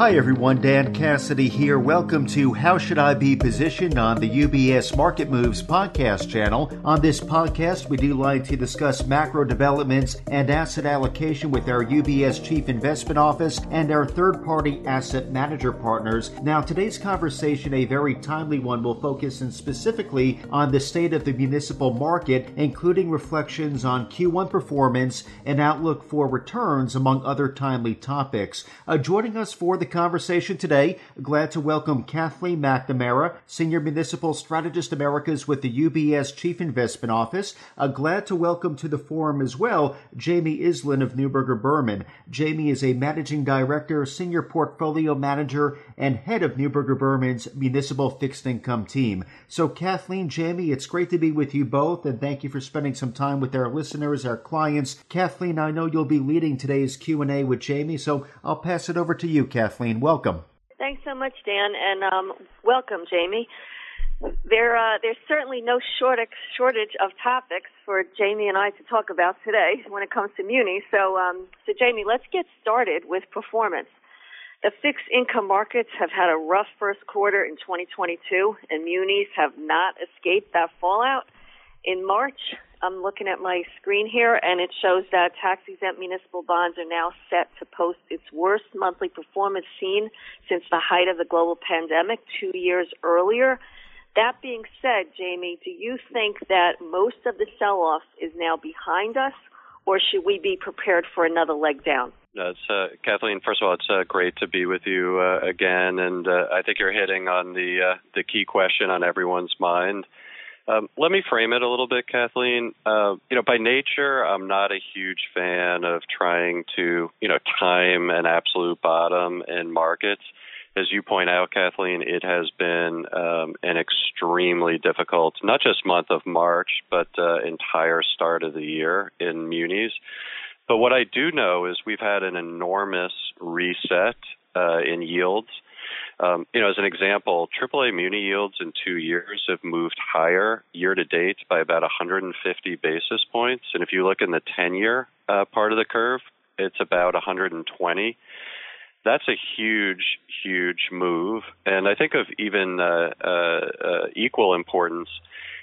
Hi everyone, Dan Cassidy here. Welcome to How Should I Be Positioned on the UBS Market Moves podcast channel. On this podcast, we do like to discuss macro developments and asset allocation with our UBS Chief Investment Office and our third party asset manager partners. Now, today's conversation, a very timely one, will focus in specifically on the state of the municipal market, including reflections on Q1 performance and outlook for returns, among other timely topics. Uh, joining us for the conversation today. Glad to welcome Kathleen McNamara, Senior Municipal Strategist Americas with the UBS Chief Investment Office. Uh, glad to welcome to the forum as well Jamie Iselin of Neuberger Berman. Jamie is a Managing Director, Senior Portfolio Manager, and Head of Neuberger Berman's Municipal Fixed Income Team. So, Kathleen, Jamie, it's great to be with you both, and thank you for spending some time with our listeners, our clients. Kathleen, I know you'll be leading today's Q&A with Jamie, so I'll pass it over to you, Kathleen. Kathleen. Welcome. Thanks so much, Dan, and um, welcome, Jamie. There, uh, there's certainly no shortage, of topics for Jamie and I to talk about today when it comes to Muni. So, um, so Jamie, let's get started with performance. The fixed income markets have had a rough first quarter in 2022, and munis have not escaped that fallout. In March, I'm looking at my screen here, and it shows that tax exempt municipal bonds are now set to post its worst monthly performance seen since the height of the global pandemic two years earlier. That being said, Jamie, do you think that most of the sell off is now behind us, or should we be prepared for another leg down? Uh, Kathleen. First of all, it's uh, great to be with you uh, again, and uh, I think you're hitting on the uh, the key question on everyone's mind. Um, let me frame it a little bit, Kathleen. Uh, you know, by nature, I'm not a huge fan of trying to, you know, time an absolute bottom in markets. As you point out, Kathleen, it has been um, an extremely difficult, not just month of March, but uh, entire start of the year in munis. But what I do know is we've had an enormous reset uh, in yields um, you know, as an example, AAA muni yields in two years have moved higher year to date by about 150 basis points. And if you look in the 10 year uh, part of the curve, it's about 120. That's a huge, huge move. And I think of even uh, uh, uh equal importance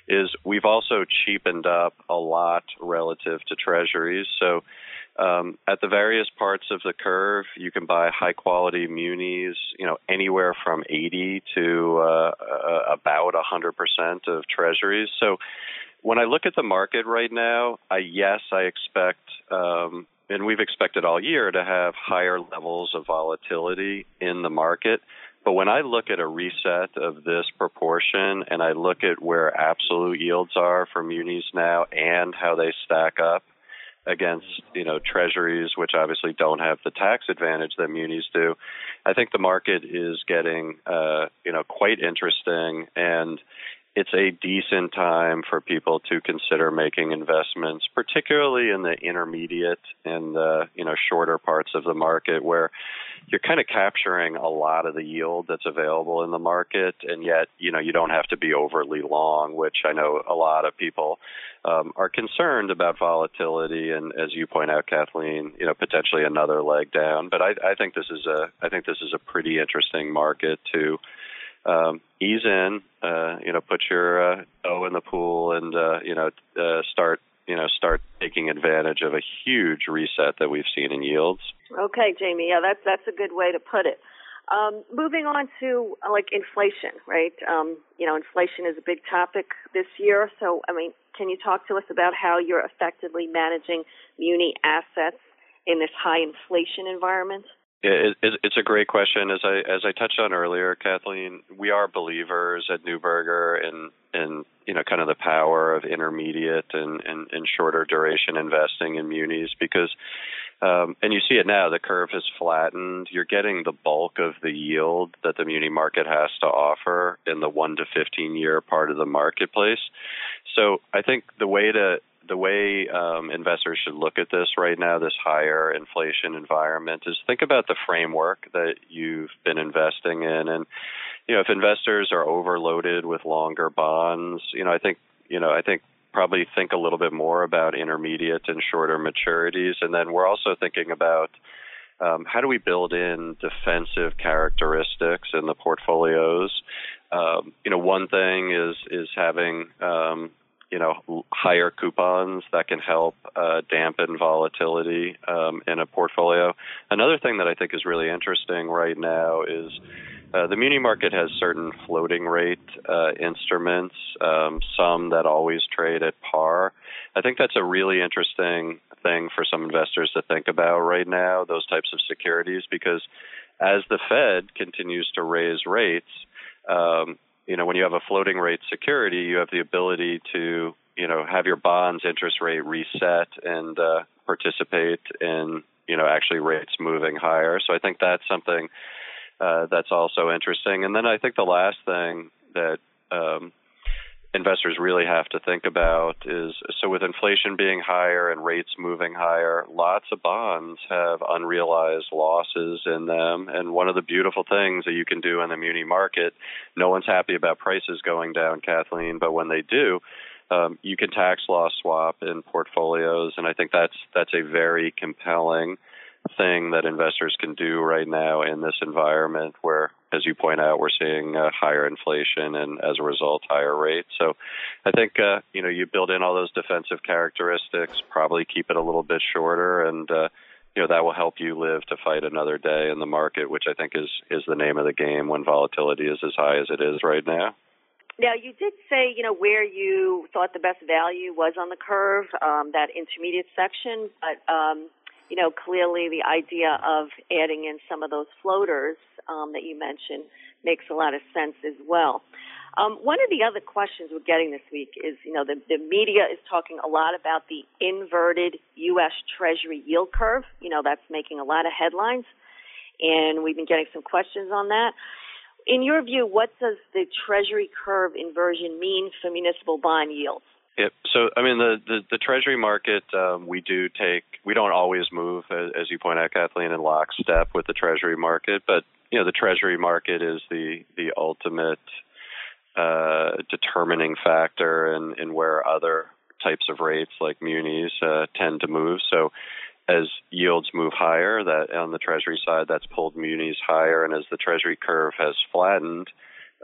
is we've also cheapened up a lot relative to treasuries. So um, at the various parts of the curve, you can buy high quality munis, you know, anywhere from 80 to uh, uh, about 100% of treasuries. So when I look at the market right now, I, yes, I expect, um, and we've expected all year to have higher levels of volatility in the market. But when I look at a reset of this proportion and I look at where absolute yields are for munis now and how they stack up against you know treasuries, which obviously don't have the tax advantage that munis do. I think the market is getting uh, you know quite interesting, and it's a decent time for people to consider making investments, particularly in the intermediate and the you know shorter parts of the market where you're kind of capturing a lot of the yield that's available in the market, and yet you know you don't have to be overly long, which I know a lot of people um, are concerned about volatility, and as you point out, Kathleen, you know potentially another leg down. But I, I think this is a I think this is a pretty interesting market to um, ease in, uh, you know, put your uh, toe in the pool, and uh, you know, uh, start you know start taking advantage of a huge reset that we've seen in yields. Okay, Jamie. Yeah, that's that's a good way to put it. Um, moving on to uh, like inflation, right? Um, you know, inflation is a big topic this year. So, I mean, can you talk to us about how you're effectively managing muni assets in this high inflation environment? It, it, it's a great question. As I as I touched on earlier, Kathleen, we are believers at Neuberger in in you know kind of the power of intermediate and, and, and shorter duration investing in munis because um, and you see it now the curve has flattened. You're getting the bulk of the yield that the muni market has to offer in the one to fifteen year part of the marketplace. So I think the way to the way um, investors should look at this right now, this higher inflation environment, is think about the framework that you've been investing in, and you know if investors are overloaded with longer bonds, you know I think you know I think probably think a little bit more about intermediate and shorter maturities, and then we're also thinking about um, how do we build in defensive characteristics in the portfolios? Um, you know, one thing is is having um, you know higher coupons that can help uh, dampen volatility um, in a portfolio. Another thing that I think is really interesting right now is uh, the muni market has certain floating rate uh, instruments, um, some that always trade at par. I think that's a really interesting thing for some investors to think about right now, those types of securities, because as the Fed continues to raise rates, um, you know, when you have a floating rate security, you have the ability to, you know, have your bonds interest rate reset and uh, participate in, you know, actually rates moving higher. So I think that's something uh, that's also interesting. And then I think the last thing that um, investors really have to think about is so with inflation being higher and rates moving higher, lots of bonds have unrealized losses in them. And one of the beautiful things that you can do in the muni market, no one's happy about prices going down, Kathleen, but when they do, um, you can tax loss swap in portfolios, and I think that's that's a very compelling thing that investors can do right now in this environment where, as you point out, we're seeing uh, higher inflation and as a result, higher rates. So I think, uh, you know, you build in all those defensive characteristics, probably keep it a little bit shorter and, uh, you know, that will help you live to fight another day in the market, which I think is, is the name of the game when volatility is as high as it is right now. Now, you did say, you know, where you thought the best value was on the curve, um, that intermediate section, but um, you know, clearly the idea of adding in some of those floaters um, that you mentioned makes a lot of sense as well. Um, one of the other questions we're getting this week is, you know, the, the media is talking a lot about the inverted U.S. Treasury yield curve. You know, that's making a lot of headlines, and we've been getting some questions on that. In your view, what does the Treasury curve inversion mean for municipal bond yields? Yep. So, I mean, the the, the Treasury market, um, we do take, we don't always move, as, as you point out, Kathleen, in lockstep with the Treasury market, but you know, the Treasury market is the the ultimate uh, determining factor in, in where other types of rates like munis uh, tend to move. So, as yields move higher, that on the Treasury side, that's pulled munis higher, and as the Treasury curve has flattened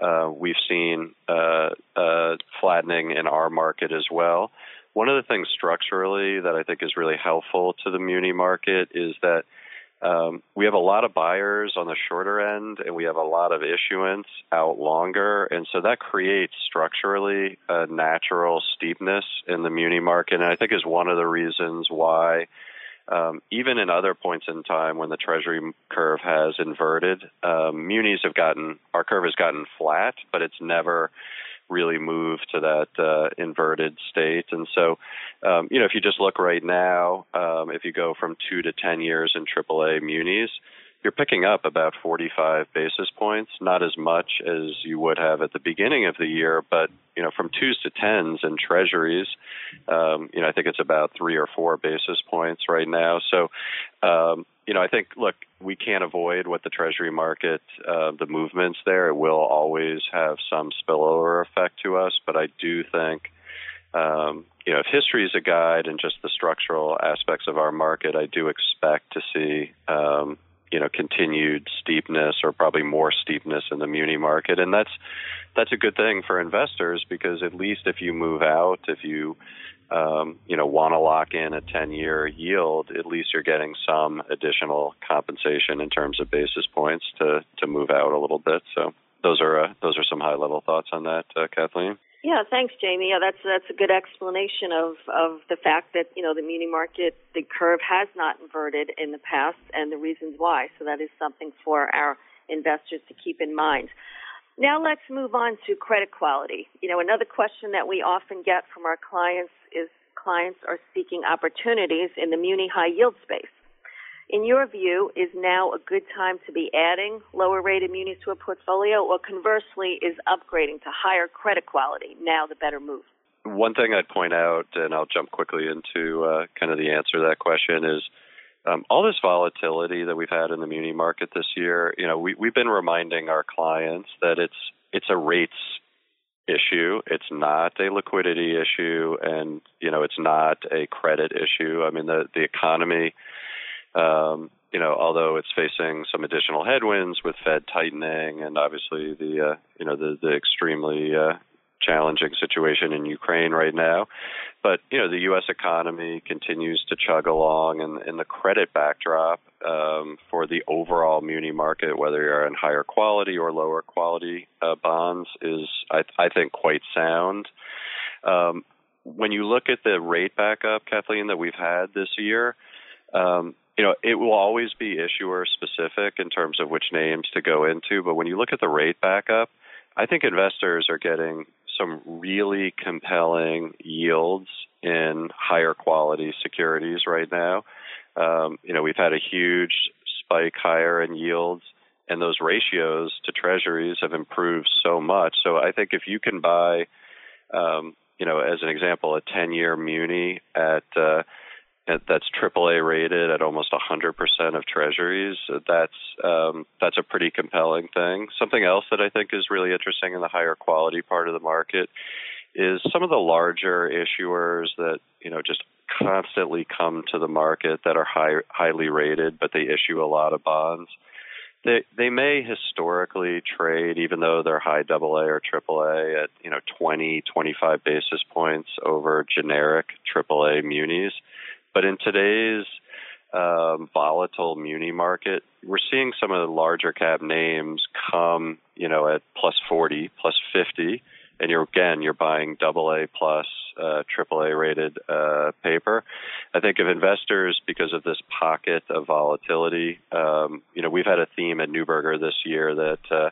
uh, we've seen uh, uh, flattening in our market as well. One of the things structurally that I think is really helpful to the muni market is that um, we have a lot of buyers on the shorter end, and we have a lot of issuance out longer, and so that creates structurally a natural steepness in the muni market, and I think is one of the reasons why um, even in other points in time when the Treasury curve has inverted, um, munis have gotten our curve has gotten flat, but it's never really moved to that uh, inverted state. And so, um, you know, if you just look right now, um, if you go from two to ten years in AAA munis, you're picking up about 45 basis points, not as much as you would have at the beginning of the year, but you know, from twos to tens in treasuries, um, you know, I think it's about three or four basis points right now. So, um, you know, I think, look, we can't avoid what the treasury market, uh, the movements there. It will always have some spillover effect to us, but I do think, um, you know, if history is a guide and just the structural aspects of our market, I do expect to see, um, you know continued steepness or probably more steepness in the muni market. And that's that's a good thing for investors because at least if you move out if you um, you know want to lock in a 10 year yield at least you're getting some additional compensation in terms of basis points to to move out a little bit. So those are uh, those are some high level thoughts on that uh, Kathleen yeah, thanks, Jamie. Yeah, that's that's a good explanation of of the fact that you know the muni market, the curve has not inverted in the past, and the reasons why. So that is something for our investors to keep in mind. Now let's move on to credit quality. You know, another question that we often get from our clients is clients are seeking opportunities in the muni high yield space in your view, is now a good time to be adding lower rated munis to a portfolio, or conversely, is upgrading to higher credit quality now the better move? One thing I'd point out, and I'll jump quickly into uh, kind of the answer to that question, is um, all this volatility that we've had in the muni market this year. You know, we, we've been reminding our clients that it's it's a rates issue. It's not a liquidity issue, and you know, it's not a credit issue. I mean, the the economy um, you know, although it's facing some additional headwinds with Fed tightening and obviously the uh, you know the the extremely uh, challenging situation in Ukraine right now. But you know, the U.S. economy continues to chug along, and, and the credit backdrop um, for the overall muni market, whether you're in higher quality or lower quality uh, bonds, is I, I think quite sound. Um, when you look at the rate backup, Kathleen, that we've had this year, um, you know, it will always be issuer specific in terms of which names to go into. But when you look at the rate backup, I think investors are getting some really compelling yields in higher quality securities right now. Um, you know, we've had a huge spike higher in yields, and those ratios to treasuries have improved so much. So I think if you can buy, um, you know, as an example, a 10 year muni at, uh, that's AAA rated at almost 100% of treasuries. That's um, that's a pretty compelling thing. Something else that I think is really interesting in the higher quality part of the market is some of the larger issuers that you know just constantly come to the market that are high, highly rated, but they issue a lot of bonds. They they may historically trade, even though they're high AA or AAA, at you know 20, 25 basis points over generic AAA munis but in today's um, volatile muni market, we're seeing some of the larger cap names come, you know, at plus 40, plus 50, and you're again you're buying double A plus, uh, triple A rated uh, paper. I think if investors, because of this pocket of volatility, um, you know, we've had a theme at Neuberger this year that. Uh,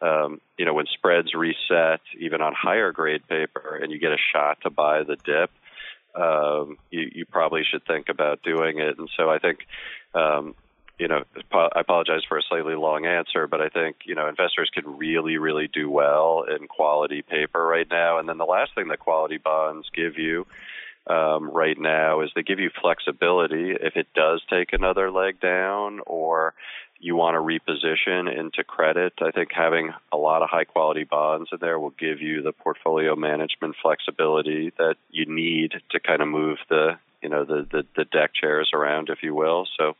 um, you know, when spreads reset, even on higher grade paper, and you get a shot to buy the dip, um, you, you probably should think about doing it. And so I think, um, you know, I apologize for a slightly long answer, but I think, you know, investors can really, really do well in quality paper right now. And then the last thing that quality bonds give you um, right now is they give you flexibility if it does take another leg down or you want to reposition into credit, I think having a lot of high quality bonds in there will give you the portfolio management flexibility that you need to kind of move the you know the the, the deck chairs around, if you will. So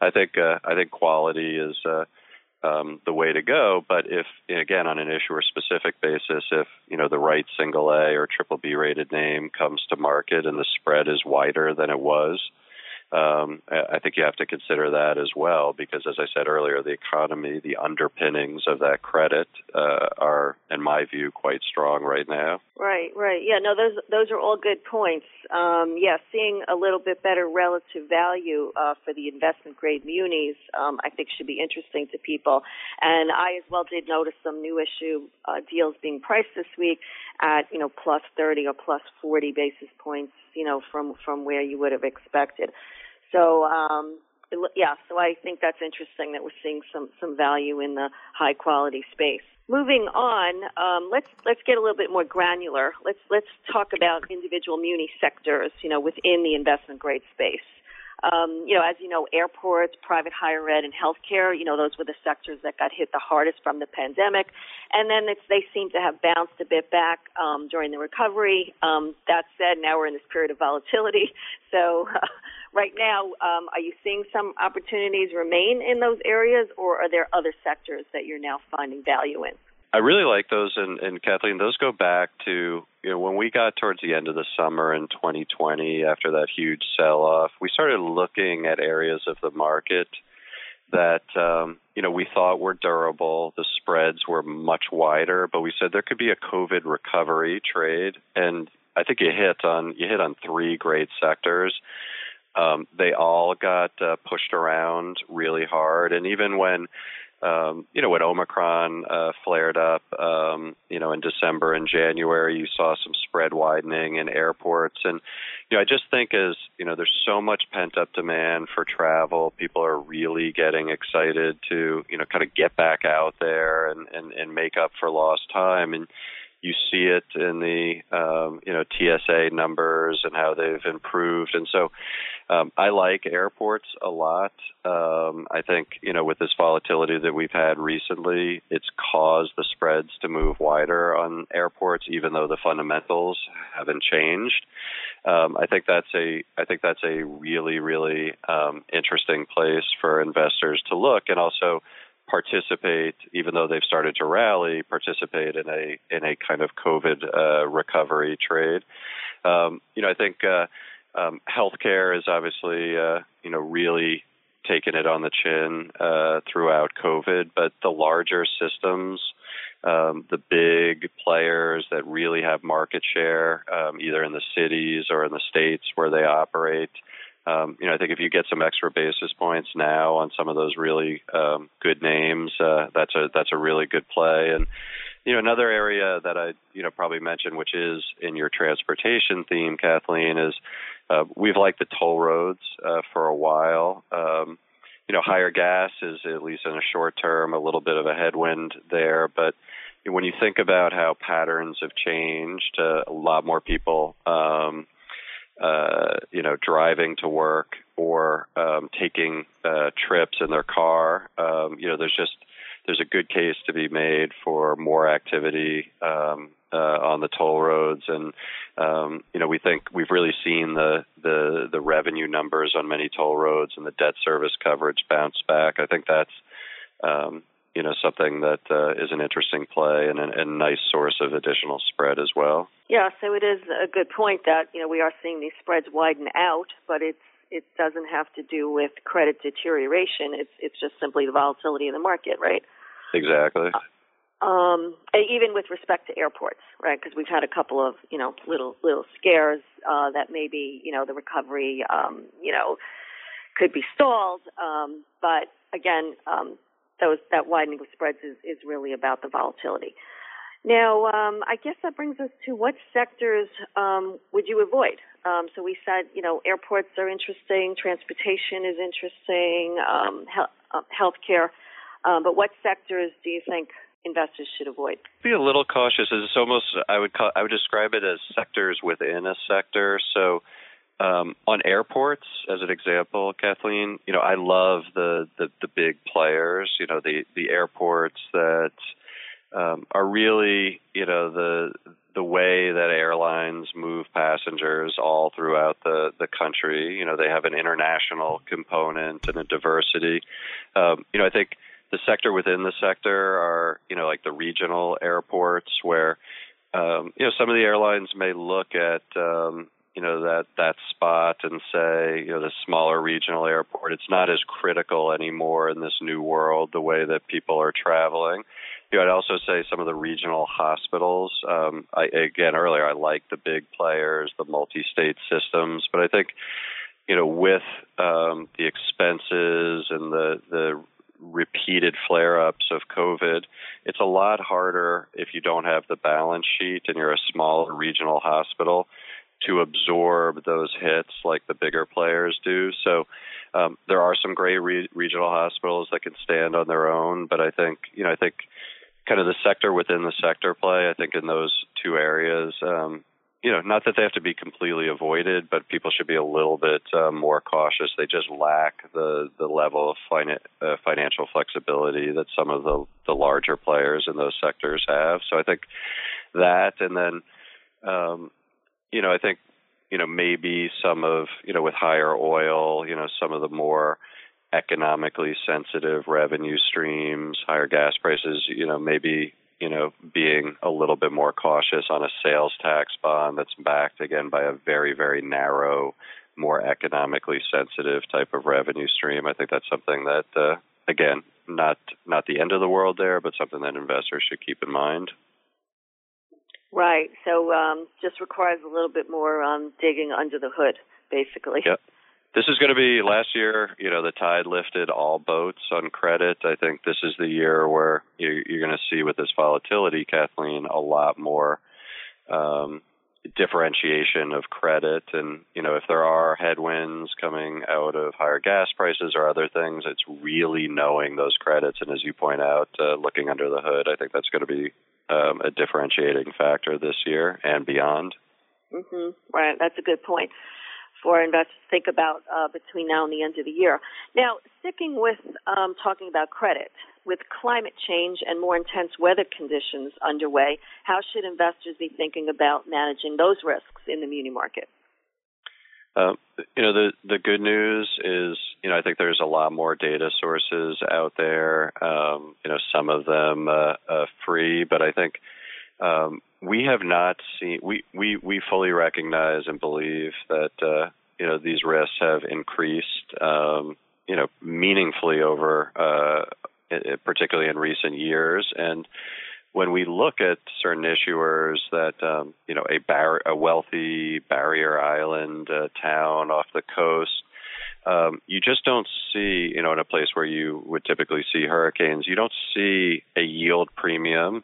I think uh, I think quality is uh, um, the way to go. But if again on an issuer specific basis, if you know the right single A or triple B rated name comes to market and the spread is wider than it was um, I think you have to consider that as well because, as I said earlier, the economy, the underpinnings of that credit uh, are, in my view, quite strong right now. Right, right. Yeah, no, those those are all good points. Um, yeah, seeing a little bit better relative value uh, for the investment grade munis, um, I think, should be interesting to people. And I as well did notice some new issue uh, deals being priced this week at you know plus 30 or plus 40 basis points, you know, from from where you would have expected. So um, yeah, so I think that's interesting that we're seeing some some value in the high quality space. Moving on, um, let's let's get a little bit more granular. Let's let's talk about individual muni sectors, you know, within the investment grade space. Um, you know, as you know, airports, private higher ed, and healthcare, you know, those were the sectors that got hit the hardest from the pandemic. And then they seem to have bounced a bit back um, during the recovery. Um, that said, now we're in this period of volatility. So, uh, right now, um, are you seeing some opportunities remain in those areas, or are there other sectors that you're now finding value in? I really like those, and, and Kathleen, those go back to you know when we got towards the end of the summer in 2020 after that huge sell-off. We started looking at areas of the market that um, you know we thought were durable. The spreads were much wider, but we said there could be a COVID recovery trade, and I think you hit on you hit on three great sectors. Um, they all got uh, pushed around really hard, and even when um, you know, when Omicron uh, flared up, um, you know, in December and January, you saw some spread widening in airports. And, you know, I just think as, you know, there's so much pent up demand for travel, people are really getting excited to, you know, kind of get back out there and, and, and make up for lost time. And, you see it in the um, you know TSA numbers and how they've improved, and so um, I like airports a lot. Um, I think you know with this volatility that we've had recently, it's caused the spreads to move wider on airports, even though the fundamentals haven't changed. Um, I think that's a I think that's a really really um, interesting place for investors to look, and also participate, even though they've started to rally, participate in a in a kind of COVID uh, recovery trade. Um, you know, I think uh, um, healthcare is obviously uh, you know really taken it on the chin uh, throughout COVID, but the larger systems. Um, the big players that really have market share, um, either in the cities or in the states where they operate, um, you know, I think if you get some extra basis points now on some of those really um, good names, uh, that's a that's a really good play. And you know, another area that I you know probably mentioned, which is in your transportation theme, Kathleen, is uh, we've liked the toll roads uh, for a while. Um, you know, higher gas is at least in a short term a little bit of a headwind there, but when you think about how patterns have changed, uh, a lot more people um, uh, you know, driving to work or um, taking uh, trips in their car. Um, you know, there's just there's a good case to be made for more activity um, uh, on the toll roads, and um, you know, we think we've really seen the the the revenue numbers on many toll roads and the debt service coverage bounce back. I think that's um, you know something that uh, is an interesting play and a, a nice source of additional spread as well. Yeah, so it is a good point that you know we are seeing these spreads widen out, but it's it doesn't have to do with credit deterioration. It's it's just simply the volatility in the market, right? Exactly. Um, even with respect to airports, right? Because we've had a couple of you know little little scares uh, that maybe you know the recovery um, you know could be stalled, um, but again, um, those that widening of spreads is, is really about the volatility. Now, um, I guess that brings us to what sectors um, would you avoid? Um, so we said, you know, airports are interesting, transportation is interesting, um, he- uh, healthcare, um, but what sectors do you think investors should avoid? Be a little cautious. It's almost I would call I would describe it as sectors within a sector. So um, on airports, as an example, Kathleen, you know, I love the, the, the big players, you know, the, the airports that um, are really, you know, the the way that airlines move passengers all throughout the the country. You know, they have an international component and a diversity. Um, you know, I think the sector within the sector are, you know, like the regional airports where, um, you know, some of the airlines may look at, um, you know that that spot and say you know the smaller regional airport it's not as critical anymore in this new world the way that people are traveling. You know, I'd also say some of the regional hospitals um I again earlier I like the big players the multi-state systems but I think you know with um the expenses and the the repeated flare ups of COVID, it's a lot harder if you don't have the balance sheet and you're a smaller regional hospital to absorb those hits like the bigger players do. So um, there are some great re- regional hospitals that can stand on their own, but I think you know I think kind of the sector within the sector play. I think in those two areas, um, you know, not that they have to be completely avoided, but people should be a little bit uh, more cautious. They just lack the the level of uh, financial flexibility that some of the the larger players in those sectors have. So I think that, and then um, you know, I think, you know, maybe some of, you know, with higher oil, you know, some of the more economically sensitive revenue streams, higher gas prices, you know, maybe, you know, being a little bit more cautious on a sales tax bond that's backed again by a very, very narrow, more economically sensitive type of revenue stream. I think that's something that, uh, again, not not the end of the world there, but something that investors should keep in mind. Right. So um, just requires a little bit more um, digging under the hood, basically. Yep. This is going to be last year. You know, the tide lifted all boats on credit. I think this is the year where you're, you're going to see with this volatility, Kathleen, a lot more um, differentiation of credit. And you know, if there are headwinds coming out of higher gas prices or other things, it's really knowing those credits. And as you point out, uh, looking under the hood, I think that's going to be um, a differentiating factor this year and beyond. Mm-hmm. Right, that's a good point for investors to think about uh, between now and the end of the year. Now, sticking with um, talking about credit, with climate change and more intense weather conditions underway, how should investors be thinking about managing those risks in the muni market? Uh, you know, the the good news is, you know, I think there's a lot more data sources out there. Um, you know, some of them uh, uh, free, but I think um, we have not seen. We we we fully recognize and believe that uh, you know these risks have increased. Um, you know, meaningfully over, uh, particularly in recent years, and when we look at certain issuers that um, you know a, bar- a wealthy barrier island uh, town off the coast, um, you just don't see you know in a place where you would typically see hurricanes, you don't see a yield premium.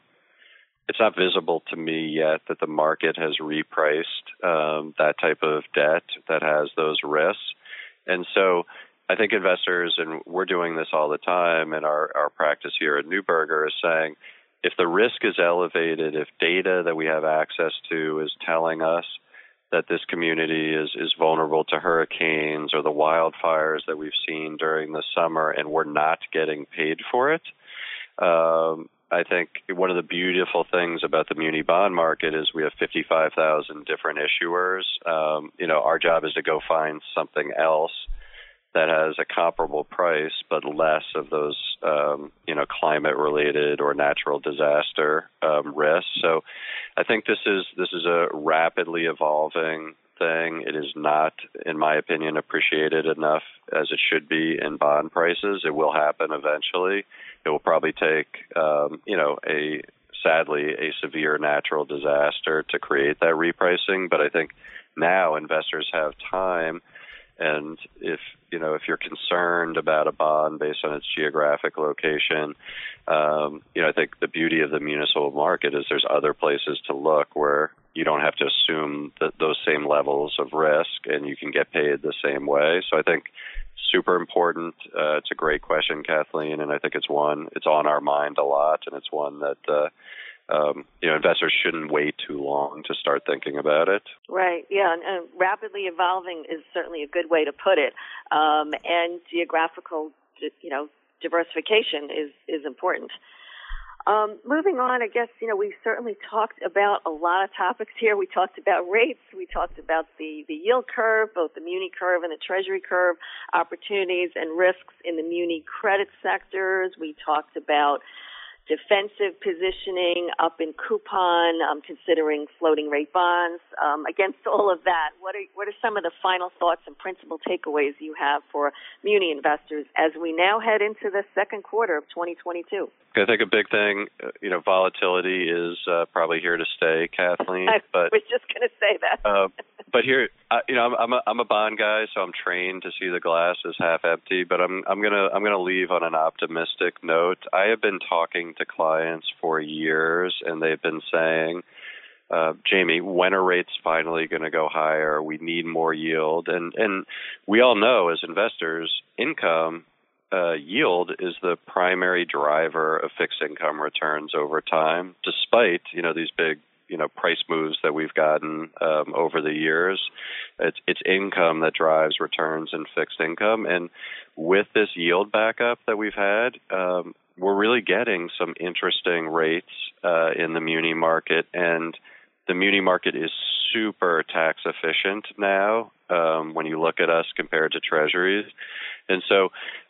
It's not visible to me yet that the market has repriced um, that type of debt that has those risks, and so I think investors, and we're doing this all the time and our, our practice here at Neuberger, is saying if the risk is elevated, if data that we have access to is telling us that this community is, is vulnerable to hurricanes or the wildfires that we've seen during the summer and we're not getting paid for it, um, I think one of the beautiful things about the muni bond market is we have 55,000 different issuers. Um, you know, our job is to go find something else that has a comparable price but less of those um, you know climate related or natural disaster um, risks. So I think this is this is a rapidly evolving thing. It is not, in my opinion, appreciated enough as it should be in bond prices. It will happen eventually. It will probably take um, you know a sadly a severe natural disaster to create that repricing. But I think now investors have time and if you know if you're concerned about a bond based on its geographic location, um, you know I think the beauty of the municipal market is there's other places to look where you don't have to assume those same levels of risk and you can get paid the same way. So I think super important. Uh, it's a great question, Kathleen, and I think it's one it's on our mind a lot, and it's one that. Uh, um, you know, investors shouldn't wait too long to start thinking about it. Right. Yeah, and, and rapidly evolving is certainly a good way to put it. Um, and geographical, you know, diversification is is important. Um, moving on, I guess you know we've certainly talked about a lot of topics here. We talked about rates, we talked about the the yield curve, both the muni curve and the treasury curve, opportunities and risks in the muni credit sectors. We talked about defensive positioning up in coupon, um, considering floating rate bonds. Um, against all of that, what are what are some of the final thoughts and principal takeaways you have for muni investors as we now head into the second quarter of 2022? I think a big thing, uh, you know, volatility is uh, probably here to stay, Kathleen. I but was just going to say that. uh, but here, uh, you know, I'm, I'm a I'm a bond guy, so I'm trained to see the glass as half empty. But I'm I'm gonna I'm gonna leave on an optimistic note. I have been talking to clients for years, and they've been saying. Uh, Jamie, when are rates finally going to go higher? We need more yield, and and we all know as investors, income uh, yield is the primary driver of fixed income returns over time, despite you know these big you know price moves that we've gotten um, over the years. It's it's income that drives returns in fixed income, and with this yield backup that we've had, um, we're really getting some interesting rates uh, in the muni market, and the muni market is super tax efficient now um, when you look at us compared to treasuries. And so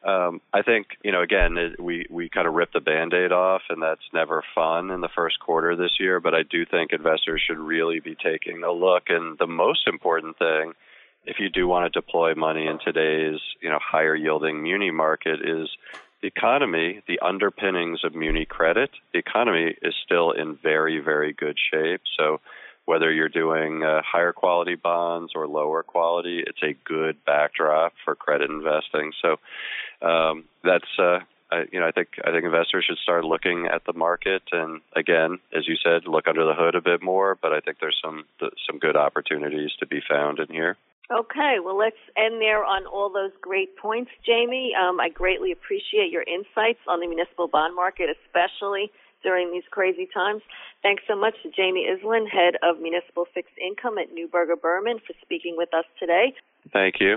um, I think, you know, again, it, we, we kind of ripped the band aid off, and that's never fun in the first quarter this year. But I do think investors should really be taking a look. And the most important thing, if you do want to deploy money in today's, you know, higher yielding muni market, is the economy, the underpinnings of muni credit, the economy is still in very, very good shape. So whether you're doing uh, higher quality bonds or lower quality, it's a good backdrop for credit investing. So um, that's uh, I, you know I think I think investors should start looking at the market and again, as you said, look under the hood a bit more. But I think there's some some good opportunities to be found in here. Okay, well, let's end there on all those great points, Jamie. Um, I greatly appreciate your insights on the municipal bond market, especially during these crazy times. Thanks so much to Jamie Iselin, head of municipal fixed income at Neuberger Berman, for speaking with us today. Thank you.